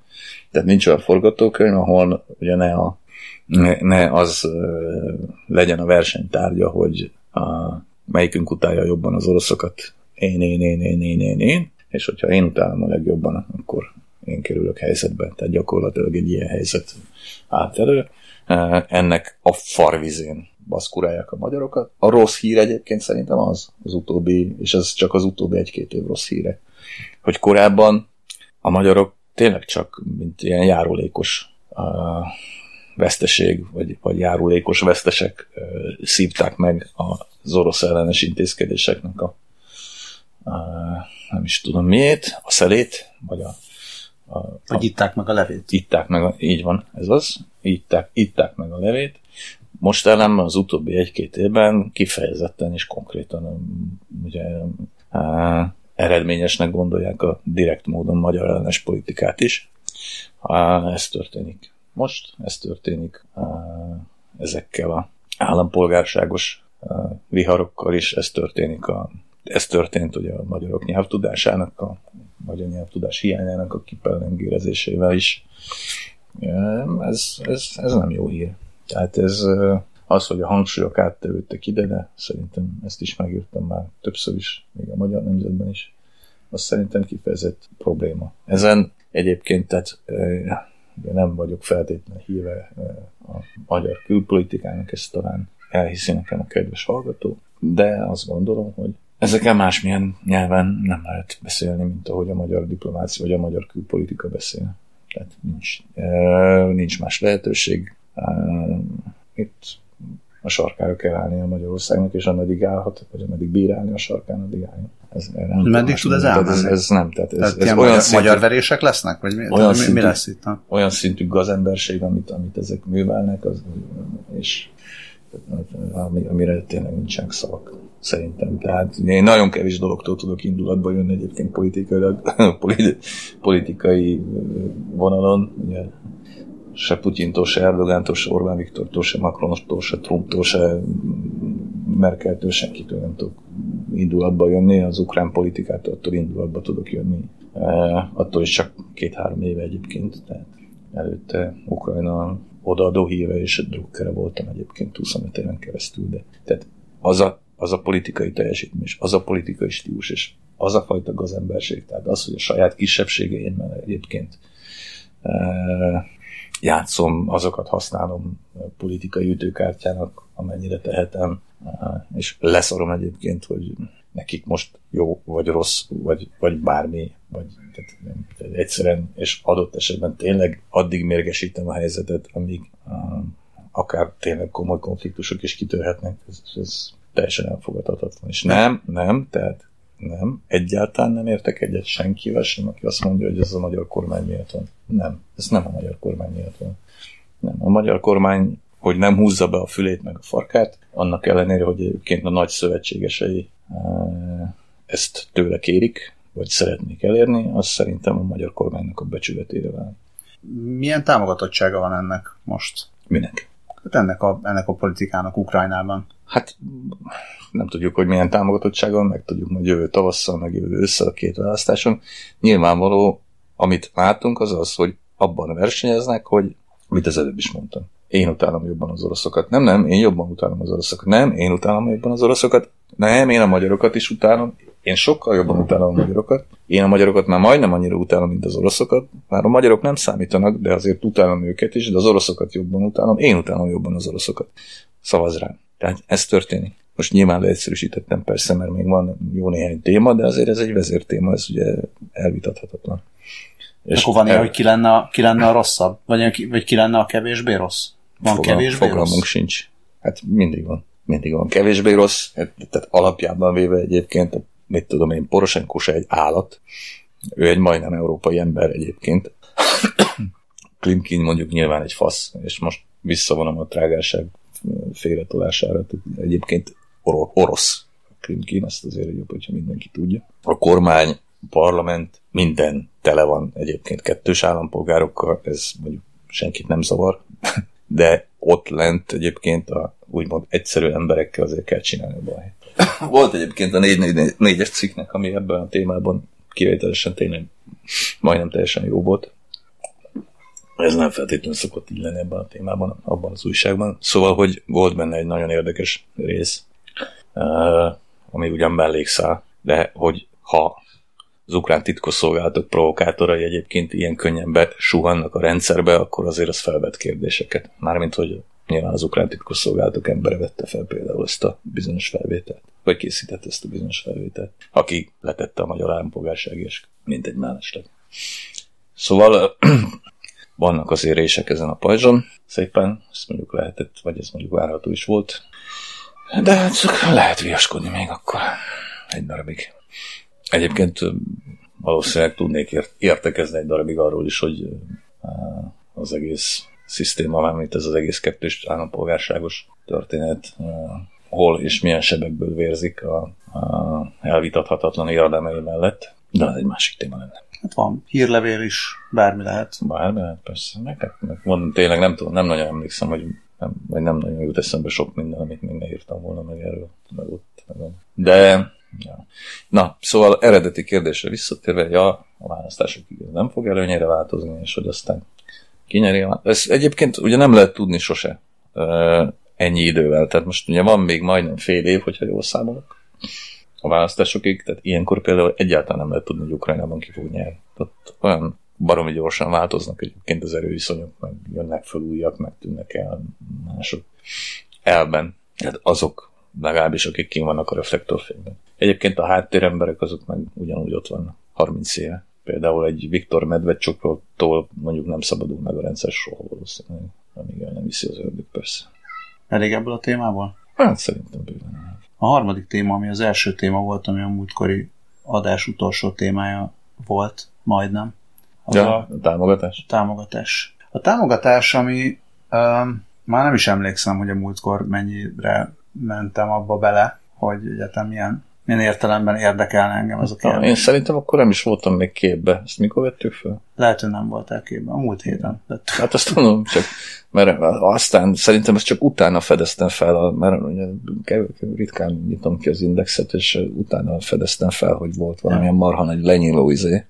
Tehát nincs olyan forgatókönyv, ahol ugye ne, a, ne, ne az legyen a versenytárgya, hogy a, melyikünk utálja jobban az oroszokat. Én, én, én, én, én, én, én. És hogyha én utálom a legjobban, akkor én kerülök helyzetbe. Tehát gyakorlatilag egy ilyen helyzet állt elő. Ennek a farvizén baszkurálják a magyarokat. A rossz hír egyébként szerintem az, az utóbbi, és ez csak az utóbbi egy-két év rossz híre, hogy korábban a magyarok tényleg csak mint ilyen járulékos uh, veszteség, vagy, vagy járulékos vesztesek uh, szívták meg az orosz ellenes intézkedéseknek a uh, nem is tudom miért, a szelét, vagy a, a, Hogy itták meg a levét. itták meg, a, így van, ez az, itták, itták meg a levét. Most ellenben az utóbbi egy-két évben kifejezetten és konkrétan ugye, eredményesnek gondolják a direkt módon magyar ellenes politikát is. Ez történik most, ez történik ezekkel a állampolgárságos viharokkal is, ez történik a ez történt ugye a magyarok nyelvtudásának, a magyar nyelvtudás hiányának a kipellengérezésével is. Ez, ez, ez nem jó hír. Tehát ez az, hogy a hangsúlyok áttevődtek ide, de szerintem ezt is megírtam már többször is, még a magyar nemzetben is. Az szerintem kifejezett probléma. Ezen egyébként, tehát ugye nem vagyok feltétlenül híve a magyar külpolitikának, ezt talán elhiszi nekem a kedves hallgató, de azt gondolom, hogy ezeken másmilyen nyelven nem lehet beszélni, mint ahogy a magyar diplomácia vagy a magyar külpolitika beszél. Tehát nincs, nincs más lehetőség. Itt a sarkára kell állni a Magyarországnak, és ameddig állhat, vagy ameddig bírálni a sarkán, addig álljon. Ez, nem Meddig tud ez elmenni? Ez, ez nem, tehát ez, Tehát ez olyan, magyar, szintű, magyar verések lesznek? Vagy mi, Olyan mi, mi szintű- lesz itt? Ha? olyan szintű gazemberség, amit, amit ezek művelnek, az, és ami, amire tényleg nincsenek szavak, szerintem. Tehát én nagyon kevés dologtól tudok indulatba jönni egyébként politikailag, politi- politikai vonalon, ugye se Putyintól, se Erdogántól, se Orbán Viktortól, se Macrontól, se Trumptól, se Merkeltől senkitől nem tudok indulatba jönni, az ukrán politikától attól indulatba tudok jönni. E, attól is csak két-három éve egyébként, tehát előtte Ukrajna odaadó híve és drukkere voltam egyébként 25 éven keresztül, de tehát az a, az a politikai teljesítmény, és az a politikai stílus, és az a fajta gazemberség, tehát az, hogy a saját kisebbségeimben egyébként e, játszom, azokat használom politikai ütőkártyának, amennyire tehetem, és leszorom egyébként, hogy nekik most jó, vagy rossz, vagy, vagy bármi, vagy tehát, tehát egyszerűen, és adott esetben tényleg addig mérgesítem a helyzetet, amíg uh, akár tényleg komoly konfliktusok is kitörhetnek, ez, ez teljesen elfogadhatatlan. És nem, nem, tehát nem, egyáltalán nem értek egyet senkivel sem, aki azt mondja, hogy ez a magyar kormány miatt van. Nem, ez nem a magyar kormány miatt van. Nem, a magyar kormány, hogy nem húzza be a fülét meg a farkát, annak ellenére, hogy egyébként a nagy szövetségesei eh, ezt tőle kérik, vagy szeretnék elérni, az szerintem a magyar kormánynak a becsületére vál. Milyen támogatottsága van ennek most? Minek? Hát ennek a, ennek a politikának Ukrajnában. Hát nem tudjuk, hogy milyen támogatottsága van, meg tudjuk majd jövő tavasszal, meg jövő össze a két választáson. Nyilvánvaló, amit látunk, az az, hogy abban versenyeznek, hogy mit az előbb is mondtam. Én utálom jobban az oroszokat. Nem, nem, én jobban utálom az oroszokat. Nem, én utálom jobban az oroszokat. Nem, én a magyarokat is utálom. Én sokkal jobban utálom a magyarokat. Én a magyarokat már majdnem annyira utálom, mint az oroszokat. Már a magyarok nem számítanak, de azért utálom őket is, de az oroszokat jobban utálom. Én utálom jobban az oroszokat. Szavaz rám. Tehát ez történik. Most nyilván leegyszerűsítettem persze, mert még van jó néhány téma, de azért ez egy vezértéma, ez ugye elvitathatatlan. És Akkor van el... hogy ki lenne, ki lenne a rosszabb? Vagy, vagy ki lenne a kevésbé rossz? Van Fogal, kevésbé fogalmunk rossz? sincs. Hát mindig van. Mindig van kevésbé rossz. Hát, tehát alapjában véve egyébként, mit tudom én, Poroshenko se egy állat. Ő egy majdnem európai ember egyébként. Klimkin mondjuk nyilván egy fasz, és most visszavonom a trágárság félretolására. Egyébként or- orosz Klimkin, ezt azért jobb, hogyha mindenki tudja. A kormány, a parlament, minden tele van egyébként kettős állampolgárokkal, ez mondjuk senkit nem zavar, de ott lent egyébként a úgymond egyszerű emberekkel azért kell csinálni a baj. Volt egyébként a 4-es cikknek, ami ebben a témában kivételesen tényleg majdnem teljesen jó volt. Ez nem feltétlenül szokott így lenni ebben a témában, abban az újságban. Szóval, hogy volt benne egy nagyon érdekes rész, ami ugyan mellékszál, de hogy ha az ukrán titkosszolgálatok provokátorai egyébként ilyen könnyen besuhannak a rendszerbe, akkor azért az felvet kérdéseket. Mármint, hogy nyilván az ukrán titkosszolgálatok embere vette fel például ezt a bizonyos felvételt, vagy készített ezt a bizonyos felvételt, aki letette a magyar állampolgárság és mint egy mellesleg. Szóval vannak az érések ezen a pajzson, szépen, ezt mondjuk lehetett, vagy ez mondjuk várható is volt, de hát lehet viaskodni még akkor egy darabig. Egyébként valószínűleg tudnék értekezni egy darabig arról is, hogy az egész szisztéma, mint ez az egész kettős állampolgárságos történet, hol és milyen sebekből vérzik a, a elvitathatatlan érdemei mellett, de ez egy másik téma lenne. Hát van hírlevél is, bármi lehet. Bármi lehet, persze. Meg, hát, van, tényleg nem tudom, nem nagyon emlékszem, hogy nem, vagy nem nagyon jut eszembe sok minden, amit még ne írtam volna meg erről, meg ott. Meg De, ja. Na, szóval eredeti kérdésre visszatérve, ja, a választásokig nem fog előnyére változni, és hogy aztán kinyeri a Ez egyébként ugye nem lehet tudni sose ennyi idővel. Tehát most ugye van még majdnem fél év, hogyha jól számolok a választásokig, tehát ilyenkor például egyáltalán nem lehet tudni, hogy Ukrajnában ki fog nyerni. Tehát olyan baromi gyorsan változnak egyébként az erőviszonyok, meg jönnek fel újak, meg tűnnek el mások elben. Tehát azok legalábbis, akik kim vannak a reflektorfényben. Egyébként a háttéremberek azok meg ugyanúgy ott vannak, 30 éve. Például egy Viktor Medvedcsuktól mondjuk nem szabadul meg a rendszer soha valószínűleg, amíg el nem viszi az ördög persze. Elég ebből a témából? Hát szerintem bőven. A harmadik téma, ami az első téma volt, ami a múltkori adás utolsó témája volt, majdnem. Az ja, a, a támogatás? A támogatás. A támogatás, ami um, már nem is emlékszem, hogy a múltkor mennyire mentem abba bele, hogy egyetem milyen milyen értelemben érdekelne engem ez a kérdés. én szerintem akkor nem is voltam még képbe. Ezt mikor vettük fel? Lehet, hogy nem voltál képben. A múlt héten. lett. Hát azt mondom, csak, mert aztán szerintem ezt csak utána fedeztem fel, mert ugye ritkán nyitom ki az indexet, és utána fedeztem fel, hogy volt valamilyen marha nagy lenyíló izé.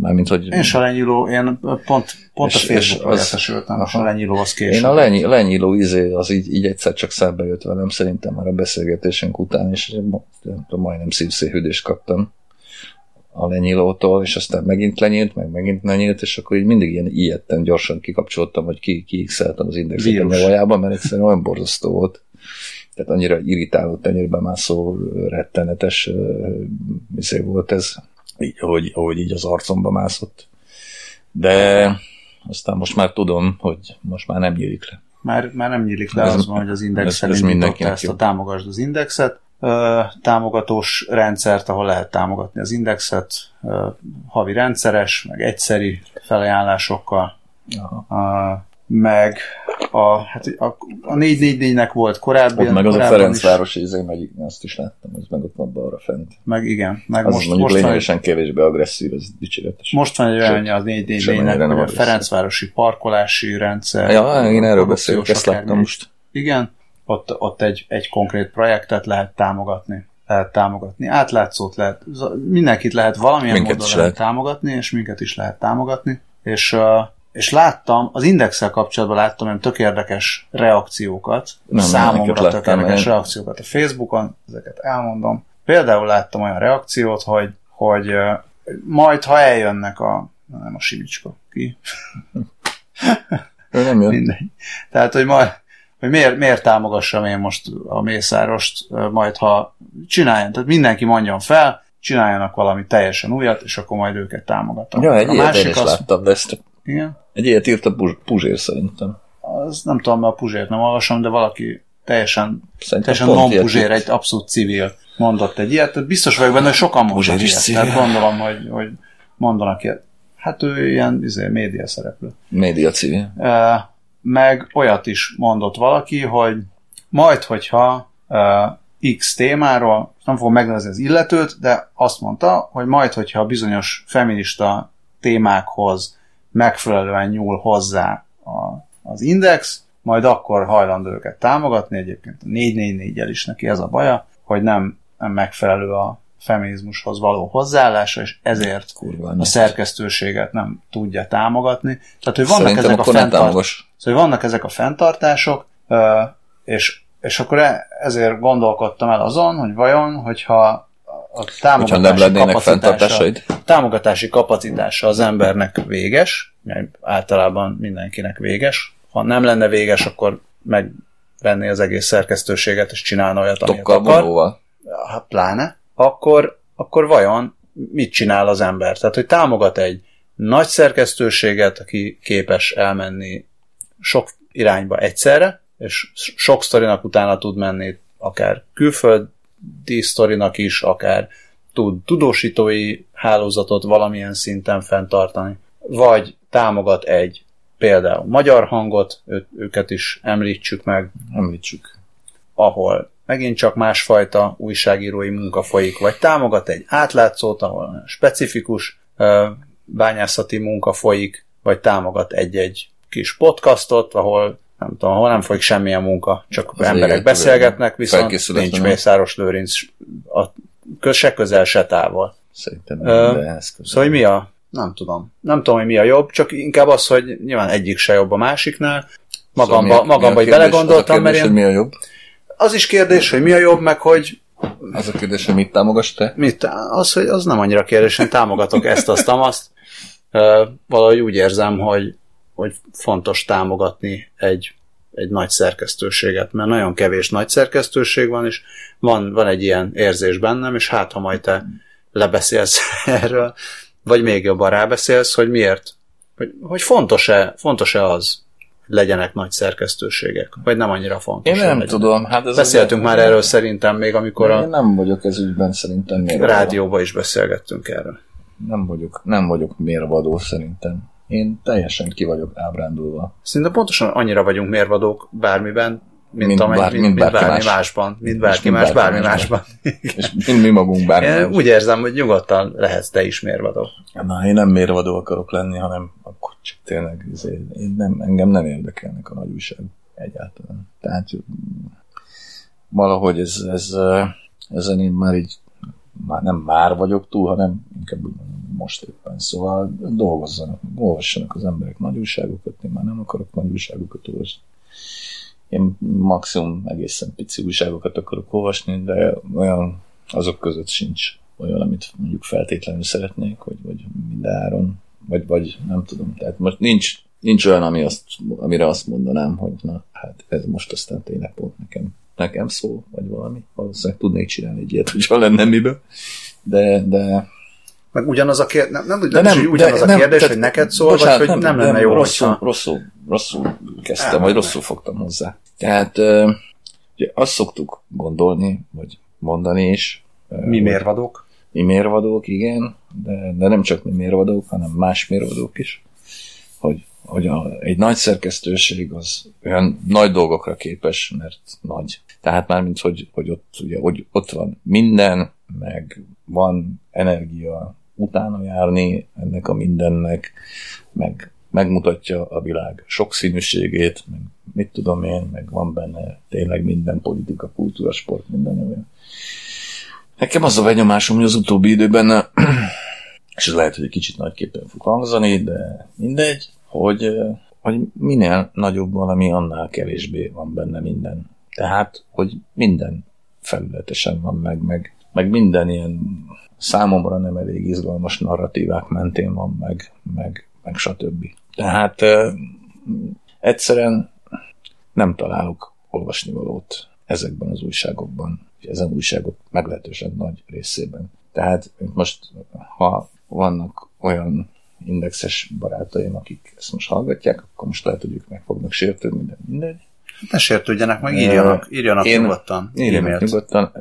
Mármint, hogy Én se lenyíló, én pont, pont És- a Facebookra értesültem, az később. én a lenyi, lenyíló izé, az így, így egyszer csak szembe jött velem, szerintem már a beszélgetésünk után, és majdnem szívszéhűdést kaptam a lenyílótól, és aztán megint lenyílt, meg megint lenyílt, és akkor így mindig ilyen ilyetten gyorsan kikapcsoltam, vagy ki, kiixeltem az indexet a nyavajába, mert egyszerűen olyan borzasztó volt. Tehát annyira irritálott, annyira bemászó, rettenetes izé volt ez, így, ahogy, ahogy így az arcomba mászott. De aztán most már tudom, hogy most már nem nyílik le. Már, már nem nyílik le Ez- az van, hogy az index ez- ez ezt a jó. támogasd az indexet. Támogatós rendszert, ahol lehet támogatni az indexet, havi rendszeres, meg egyszeri felajánlásokkal, Aha. a, meg a, hát a, a 444-nek volt korábbi. Ott meg az a Ferencvárosi izé, meg azt is láttam, az meg ott van balra fent. Meg igen, meg Az most, mondjuk most, van, lényegesen kevésbé agresszív, ez dicséretes. most van egy olyan, hogy a Semmire 444-nek nem hogy a. Ferencvárosi parkolási rendszer. Ja, én erről beszélek, ezt láttam most. Igen, ott, ott egy, egy konkrét projektet lehet támogatni. Lehet támogatni. Átlátszót lehet, mindenkit lehet valamilyen Minket módon lehet lehet. támogatni, és minket is lehet támogatni. És, uh, és láttam, az indexel kapcsolatban láttam olyan tök érdekes reakciókat, Nem, számomra ilyeneket tök érdekes én. reakciókat a Facebookon, ezeket elmondom. Például láttam olyan reakciót, hogy, hogy majd, ha eljönnek a, nem a Simicska, ki? Ő nem jön. Mindegy. Tehát, hogy majd, hogy miért, miért támogassam én most a Mészárost, majd ha csináljon, tehát mindenki mondjon fel, csináljanak valami teljesen újat, és akkor majd őket támogatom. Ja, egy a ilyet én másik is az, láttam, de ezt igen, egy ilyet írt a Puzs- Puzsér szerintem. az nem tudom, mert a Puzsért nem olvasom, de valaki teljesen, Szerintem teljesen non-Puzsér, írt. egy abszolút civil mondott egy ilyet, tehát biztos vagyok benne, hogy sokan Puzsér mondtak ilyet. civil. Tehát gondolom, hogy, hogy mondanak ilyet. Hát ő ilyen izé, média szereplő. Média civil. Meg olyat is mondott valaki, hogy majd, hogyha X témáról, nem fogom megnevezni az illetőt, de azt mondta, hogy majd, hogyha bizonyos feminista témákhoz megfelelően nyúl hozzá a, az index, majd akkor hajlandó őket támogatni, egyébként a 444-el is neki ez a baja, hogy nem, nem megfelelő a feminizmushoz való hozzáállása, és ezért Kurva. a szerkesztőséget nem tudja támogatni. Tehát, hogy vannak Szerintem ezek a fenntart... Szóval vannak ezek a fenntartások, és, és akkor e- ezért gondolkodtam el azon, hogy vajon, hogyha a támogatási nem lennének kapacitása, támogatási kapacitása az embernek véges, mert általában mindenkinek véges. Ha nem lenne véges, akkor megvenné az egész szerkesztőséget, és csinálna olyat, amit akar vonóval. hát pláne, akkor, akkor vajon mit csinál az ember? Tehát, hogy támogat egy nagy szerkesztőséget, aki képes elmenni sok irányba egyszerre, és sok sztorinak utána tud menni, akár külföldi sztorinak is, akár tud tudósítói hálózatot valamilyen szinten fenntartani, vagy támogat egy például magyar hangot, ő, őket is említsük meg, Említsük. ahol megint csak másfajta újságírói munka folyik, vagy támogat egy átlátszót, ahol specifikus ö, bányászati munka folyik, vagy támogat egy-egy kis podcastot, ahol nem tudom, ahol nem folyik semmilyen munka, csak Az emberek beszélgetnek, viszont nincs Mészáros Lőrinc a se közel, se távol. Szerintem Ö, ehhez közel. Szóval, mi a... Nem tudom. Nem tudom, hogy mi a jobb, csak inkább az, hogy nyilván egyik se jobb a másiknál. Magamba, Szóval mi a- magamba mi a kérdés? belegondoltam, mert kérdés, én hogy mi a jobb? az is kérdés, hogy mi a jobb, meg hogy Az a kérdés, hogy mit támogass te? mit, az, hogy az nem annyira kérdés, én támogatok ezt, azt, azt. Valahogy úgy érzem, hogy, hogy fontos támogatni egy, egy nagy szerkesztőséget, mert nagyon kevés nagy szerkesztőség van, és van, van egy ilyen érzés bennem, és hát, ha majd te lebeszélsz erről, vagy még jobban rábeszélsz, hogy miért, hogy, hogy fontos-e, fontos-e az, hogy legyenek nagy szerkesztőségek, vagy nem annyira fontos. Én nem legyenek. tudom. Hát ez Beszéltünk az- már erről szerintem még, amikor Én a nem vagyok ez ügyben szerintem mérvadó. rádióban is beszélgettünk erről. Nem vagyok, nem vagyok mérvadó szerintem. Én teljesen ki vagyok ábrándulva. Szerintem pontosan annyira vagyunk mérvadók bármiben, mint, mint, amely, bár, mint, mint, bárki, bármi más. másban. Mint bárki más, bármi másban. És mint mi magunk bármi Én úgy érzem, hogy nyugodtan lehetsz te is mérvadó. Na, én nem mérvadó akarok lenni, hanem akkor csak tényleg izé, én nem, engem nem érdekelnek a nagy újság egyáltalán. Tehát valahogy ez, ez, ezen én már így már nem már vagyok túl, hanem inkább most éppen. Szóval dolgozzanak, olvassanak az emberek nagy újságokat, én már nem akarok nagy újságokat olvasni. Én maximum egészen pici újságokat akarok olvasni, de olyan azok között sincs olyan, amit mondjuk feltétlenül szeretnék, hogy vagy mindenáron, vagy, vagy nem tudom. Tehát most nincs, nincs olyan, ami azt, amire azt mondanám, hogy na, hát ez most aztán tényleg pont nekem nekem szól, vagy valami. Valószínűleg tudnék csinálni egy ilyet, hogyha lenne miből. De, de meg ugyanaz a kérdés, nem, nem, nem, nem, is, ugyanaz de, a kérdés, nem, hogy neked szól, bocsánat, vagy hogy nem, nem lenne jó, rosszul, rosszul, rosszul kezdtem, vagy rosszul fogtam hozzá. Tehát ugye azt szoktuk gondolni, vagy mondani is. Mi mérvadók? Mi mérvadók, igen, de, de nem csak mi mérvadók, hanem más mérvadók is, hogy hogy a, egy nagy szerkesztőség az olyan nagy dolgokra képes, mert nagy. Tehát már mint hogy, hogy ott, ugye, hogy ott van minden, meg van energia utána járni ennek a mindennek, meg megmutatja a világ sokszínűségét, meg mit tudom én, meg van benne tényleg minden politika, kultúra, sport, minden olyan. Nekem az a benyomásom, hogy az utóbbi időben, és ez lehet, hogy egy kicsit nagyképpen fog hangzani, de mindegy, hogy, hogy minél nagyobb valami, annál kevésbé van benne minden. Tehát, hogy minden felületesen van meg, meg, meg minden ilyen számomra nem elég izgalmas narratívák mentén van meg, meg, meg stb. Tehát egyszerűen nem találok olvasnivalót ezekben az újságokban, ezen újságok meglehetősen nagy részében. Tehát most, ha vannak olyan indexes barátaim, akik ezt most hallgatják, akkor most lehet, hogy ők meg fognak sértődni, de mindegy. Ne sértődjenek meg, írjanak, írjanak Én, nyugodtan. Írjanak e-mailt. nyugodtan,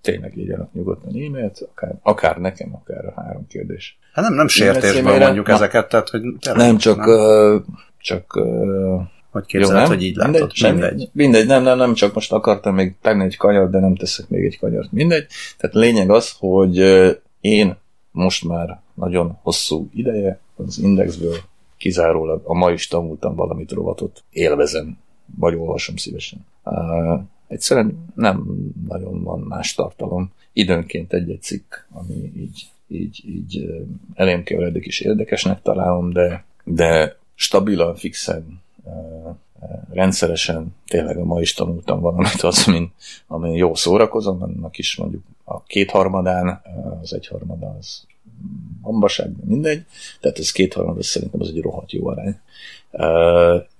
tényleg írjanak nyugodtan e-mailt, akár, akár nekem, akár a három kérdés. Hát nem, nem sértésből mondjuk na, ezeket, tehát hogy... Nem, csak, nem. Uh, csak uh, hogy képzeled, hogy így látod? Mindegy, mindegy. Mindegy, nem, nem, nem, csak most akartam még tenni egy kanyart, de nem teszek még egy kanyart. Mindegy. Tehát lényeg az, hogy én most már nagyon hosszú ideje az indexből kizárólag a ma is tanultam valamit rovatot, élvezem, vagy olvasom szívesen. Uh, egyszerűen nem nagyon van más tartalom. Időnként egy-egy cikk, ami így, így, így elém keveredik és érdekesnek találom, de, de stabilan, fixen, uh, rendszeresen, tényleg ma is tanultam valamit, az, amin, amin jó szórakozom, annak is mondjuk a kétharmadán, az egyharmada az hambaság, mindegy. Tehát ez kétharmad, szerintem az egy rohadt jó arány.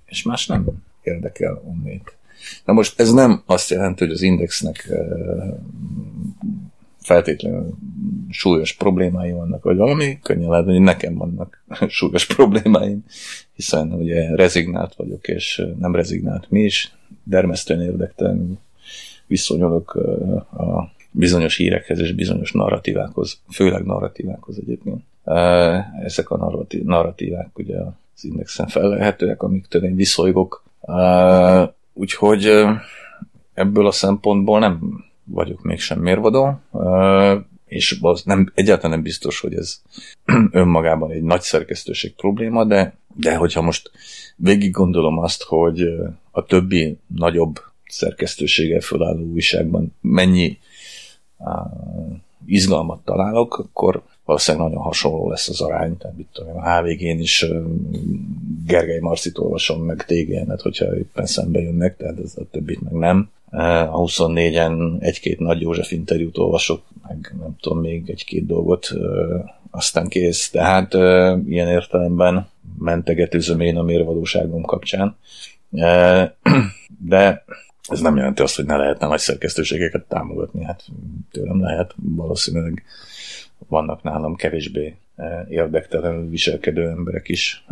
És más nem érdekel onnét. Na most ez nem azt jelenti, hogy az indexnek feltétlenül súlyos problémái vannak, vagy valami, könnyen lehet, hogy nekem vannak súlyos problémáim, hiszen ugye rezignált vagyok, és nem rezignált mi is, dermesztően érdektelen viszonyulok a bizonyos hírekhez és bizonyos narratívákhoz, főleg narratívákhoz egyébként. Ezek a narratívák ugye az indexen felelhetőek, amiktől én viszolygok. Úgyhogy ebből a szempontból nem vagyok mégsem mérvadó, és az nem, egyáltalán nem biztos, hogy ez önmagában egy nagy szerkesztőség probléma, de, de hogyha most végig gondolom azt, hogy a többi nagyobb szerkesztőséggel fölálló újságban mennyi izgalmat találok, akkor valószínűleg nagyon hasonló lesz az arány. Tehát mit tudom, a HVG-n is Gergely Marcit olvasom, meg TGN-et, hogyha éppen szembe jönnek, tehát ez a többit meg nem. A 24-en egy-két Nagy József interjút olvasok, meg nem tudom, még egy-két dolgot, aztán kész. Tehát ilyen értelemben mentegetőzöm én a mérvadóságom kapcsán. De ez nem jelenti azt, hogy ne lehetne nagy szerkesztőségeket támogatni. Hát tőlem lehet, valószínűleg vannak nálam kevésbé érdektelenül viselkedő emberek is,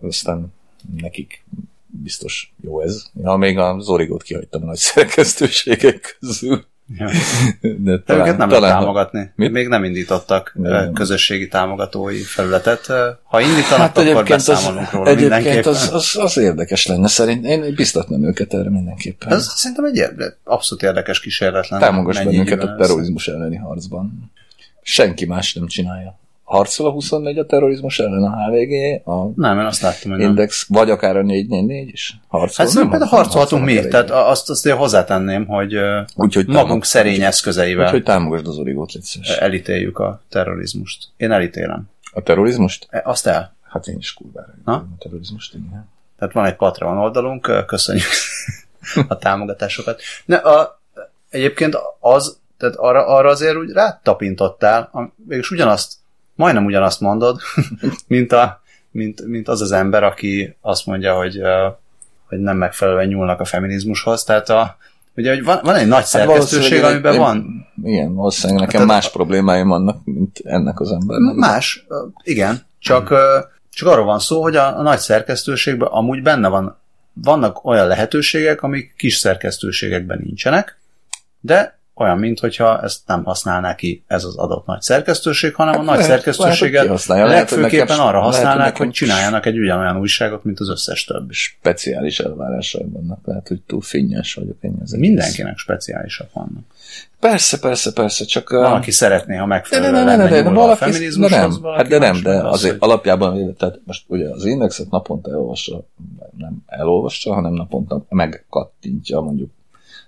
aztán nekik biztos jó ez. Ja, még az origót kihagytam a nagy szerkesztőségek közül. Ja. De De őket nem lehet támogatni. Mit? Még nem indítottak Nem. közösségi támogatói felületet. Ha indítanak, Hát akkor egyébként, az, beszámolunk róla egyébként mindenképpen. az, az, az, érdekes lenne szerint. Én biztatnám őket erre mindenképpen. Ez szerintem egy érde, abszolút érdekes kísérlet lenne. Támogass bennünket a terrorizmus elleni harcban. Senki más nem csinálja. Harcol a 24 a terrorizmus ellen a HVG, a Nem, én azt láttam, hogy nem. Index, vagy akár a 444 is harcol. Hát szerintem például harcolhatunk mi, harcolnak tehát elég. azt azt én hozzátenném, hogy Úgyhogy magunk támog- szerény eszközeivel Úgyhogy támogasd az origót, elítéljük a terrorizmust. Én elítélem. A terrorizmust? E, Azt el. Hát én is kurvára. A terrorizmust, igen. Tehát van egy Patreon oldalunk, köszönjük a támogatásokat. Ne, a, egyébként az, tehát arra, arra azért úgy rátapintottál, mégis ugyanazt, majdnem ugyanazt mondod, mint, a, mint, mint az az ember, aki azt mondja, hogy, hogy nem megfelelően nyúlnak a feminizmushoz. Tehát a, ugye, hogy van, van egy nagy szerkesztőség, valószínűleg amiben én- van Igen, valószínűleg nekem Tehát- más problémáim vannak, mint ennek az embernek. Más, igen, csak, ö, csak arról van szó, hogy a, a nagy szerkesztőségben amúgy benne van, vannak olyan lehetőségek, amik kis szerkesztőségekben nincsenek, de olyan, mintha ezt nem használná ki ez az adott nagy szerkesztőség, hanem a Hát nagy lehet- lehet, szerkesztőséget. Lehet, legfőképpen arra lehet, hogy használnák, nekem- hogy csináljanak egy ugyanolyan újságot, mint az összes többi. Speciális elvárásaim vannak. Lehet, hogy túl finnyes vagyok én ezek. Mindenkinek speciálisak vannak. Persze, persze, persze, csak... Van, uh, aki szeretné, ha de, megfelelően de, de, de, de, de, a valaki, de feminizmushoz, nem, valaki hát de nem, de azért hogy- alapjában, tehát most ugye az indexet naponta elolvassa, nem elolvassa, hanem naponta megkattintja mondjuk,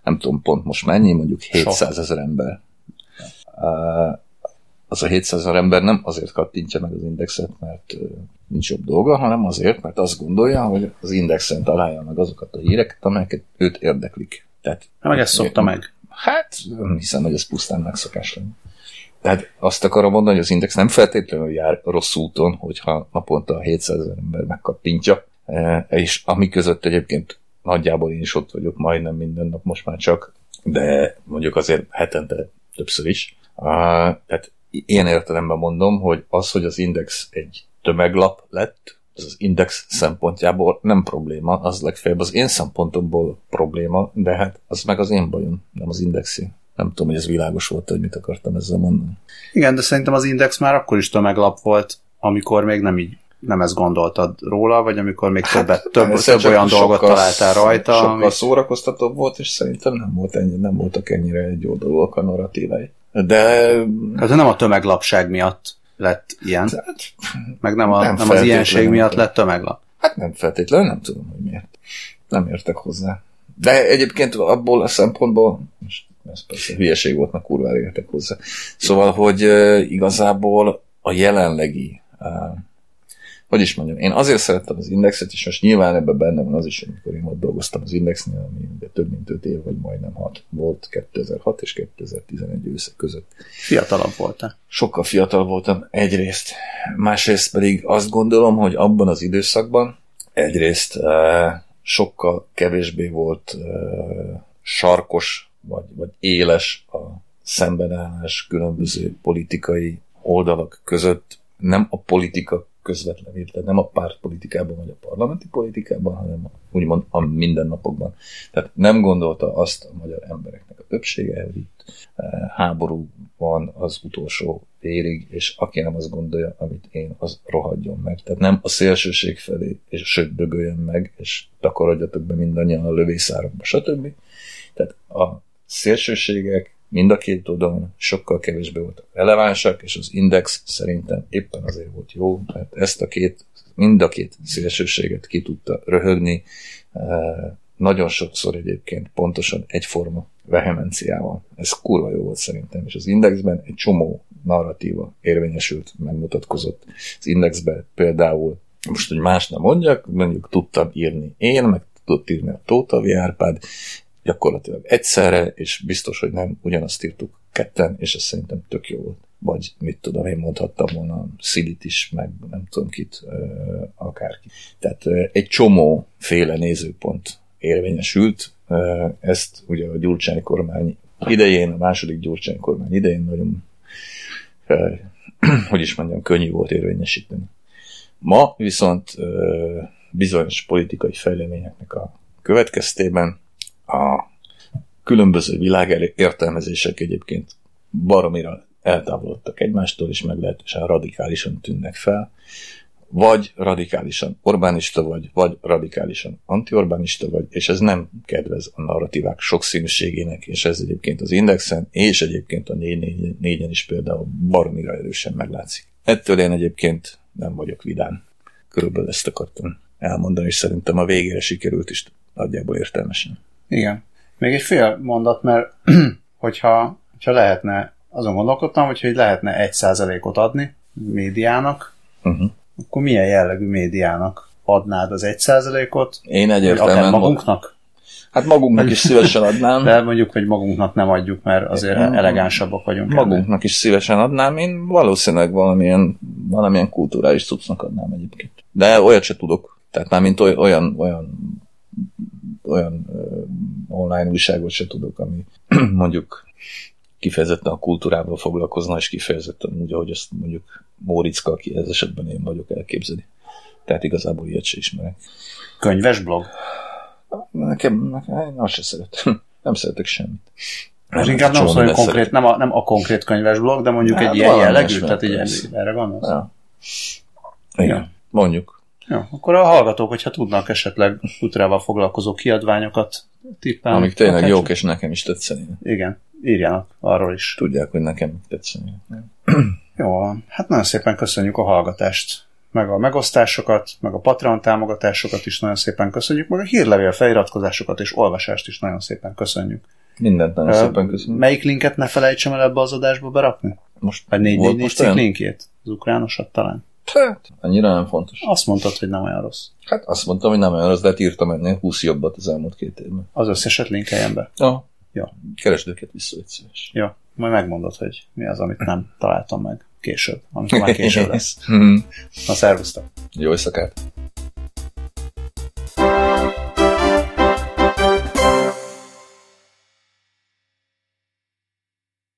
nem tudom pont most mennyi, mondjuk 700 ezer ember. Az a 700 ezer ember nem azért kattintja meg az indexet, mert nincs jobb dolga, hanem azért, mert azt gondolja, hogy az indexen találja meg azokat a híreket, amelyeket őt érdeklik. Tehát Hát meg ezt szokta meg. Hát, nem hiszem, hogy ez pusztán megszokás lenne. Tehát azt akarom mondani, hogy az Index nem feltétlenül jár rossz úton, hogyha naponta 700 ezer ember megkattintja, és ami között egyébként nagyjából én is ott vagyok majdnem minden nap most már csak, de mondjuk azért hetente többször is. Ah, Tehát én értelemben mondom, hogy az, hogy az Index egy tömeglap lett, ez az Index szempontjából nem probléma, az legfeljebb az én szempontomból probléma, de hát az meg az én bajom, nem az Indexé. Nem tudom, hogy ez világos volt, hogy mit akartam ezzel mondani. Igen, de szerintem az Index már akkor is tömeglap volt, amikor még nem így nem ezt gondoltad róla, vagy amikor még többet, több, Hát, Persze, több csak olyan dolgot sokkal- találtál rajta, Sokkal ami, szórakoztatóbb volt, és szerintem nem, volt ennyi, nem voltak ennyire egy oldalúak a narratívái. De tehát nem a tömeglapság miatt lett ilyen, hát, meg nem, a, Nem nem, az ilyenség miatt lett tömeglap. hát nem feltétlenül, nem tudom, hogy miért. Nem értek hozzá. De egyébként abból a szempontból, most ez persze hülyeség volt, mert kurvára értek hozzá. Szóval, hogy uh, igazából a jelenlegi uh, hogy is mondjam, én azért szerettem az Indexet, és most nyilván ebben benne van az is, amikor én ott dolgoztam az Indexnél, ami ugye több mint 5 év, vagy majdnem 6 volt 2006 és 2011 ősze között. Fiatalabb voltál. Sokkal fiatal voltam egyrészt, másrészt pedig azt gondolom, hogy abban az időszakban egyrészt uh, sokkal kevésbé volt uh, sarkos, vagy, vagy éles a szembenállás különböző politikai oldalak között, nem a politika közvetlenül, tehát nem a pártpolitikában vagy a parlamenti politikában, hanem a, úgymond a mindennapokban. Tehát nem gondolta azt a magyar embereknek a többsége, hogy itt eh, háború van az utolsó vérig, és aki nem azt gondolja, amit én, az rohadjon meg. Tehát nem a szélsőség felé, és sőt, dögöljön meg, és takarodjatok be mindannyian a lövészárokba, stb. Tehát a szélsőségek mind a két oldalon sokkal kevésbé voltak relevánsak, és az index szerintem éppen azért volt jó, mert ezt a két, mind a két szélsőséget ki tudta röhögni, nagyon sokszor egyébként pontosan egyforma vehemenciával. Ez kurva jó volt szerintem, és az indexben egy csomó narratíva érvényesült, megmutatkozott. Az indexben például, most, hogy más nem mondjak, mondjuk tudtam írni én, meg tudott írni a Tótavi Árpád, gyakorlatilag egyszerre, és biztos, hogy nem ugyanazt írtuk ketten, és ez szerintem tök jó volt. Vagy mit tudom, én mondhattam volna Szilit is, meg nem tudom kit, akárki. Tehát egy csomó féle nézőpont érvényesült. Ezt ugye a Gyurcsány kormány idején, a második Gyurcsány kormány idején nagyon, hogy is mondjam, könnyű volt érvényesíteni. Ma viszont bizonyos politikai fejleményeknek a következtében a különböző világértelmezések egyébként baromira eltávolodtak egymástól, és meglehetősen radikálisan tűnnek fel. Vagy radikálisan Orbánista vagy, vagy radikálisan anti-Orbánista vagy, és ez nem kedvez a narratívák sokszínűségének, és ez egyébként az Indexen, és egyébként a 4-4-en is például baromira erősen meglátszik. Ettől én egyébként nem vagyok vidám. Körülbelül ezt akartam elmondani, és szerintem a végére sikerült is nagyjából értelmesen. Igen. Még egy fél mondat, mert hogyha, hogyha lehetne, azon gondolkodtam, hogyha így lehetne egy százalékot adni médiának, uh-huh. akkor milyen jellegű médiának adnád az egy százalékot? Én egyértelműen... Magunknak? Hát magunknak is szívesen adnám. De mondjuk, hogy magunknak nem adjuk, mert azért Én elegánsabbak vagyunk. Magunknak ebben. is szívesen adnám, én valószínűleg valamilyen, valamilyen kulturális cuccnak adnám egyébként. De olyat se tudok. Tehát már mint olyan, olyan olyan online újságot se tudok, ami mondjuk kifejezetten a kultúrával foglalkozna, és kifejezetten úgy, ahogy azt mondjuk Móriczka, aki ez esetben én vagyok, elképzeli. Tehát igazából ilyet se ismerek. Könyves blog? Nekem, nekem én azt se szeretem. Nem szeretek semmit. Ez inkább nem hogy konkrét, nem a, nem a konkrét könyves blog, de mondjuk hát, egy ilyen jellegű, tehát így erre gondolsz? Ja. Igen, ja. mondjuk. Jó, akkor a hallgatók, hogyha tudnak esetleg kultúrával foglalkozó kiadványokat tippelni. Amik tényleg akár... jók, és nekem is tetszeni. Igen, írjanak arról is. Tudják, hogy nekem tetszeni. Jó, hát nagyon szépen köszönjük a hallgatást, meg a megosztásokat, meg a Patreon támogatásokat is nagyon szépen köszönjük, meg a hírlevél feliratkozásokat és olvasást is nagyon szépen köszönjük. Mindent nagyon uh, szépen köszönjük. Melyik linket ne felejtsem el ebbe az adásba berakni? Most négy, négy cikk linkjét? Az ukránosat talán? Hát, annyira nem fontos. Azt mondtad, hogy nem olyan rossz. Hát azt mondtam, hogy nem olyan rossz, de hát írtam ennél 20 jobbat az elmúlt két évben. Az összeset linkeljen be. Ja. Ja. Keresd őket vissza, egy szíves. Ja, majd megmondod, hogy mi az, amit nem találtam meg később, amikor már később lesz. Na, szervusztok! Jó éjszakát!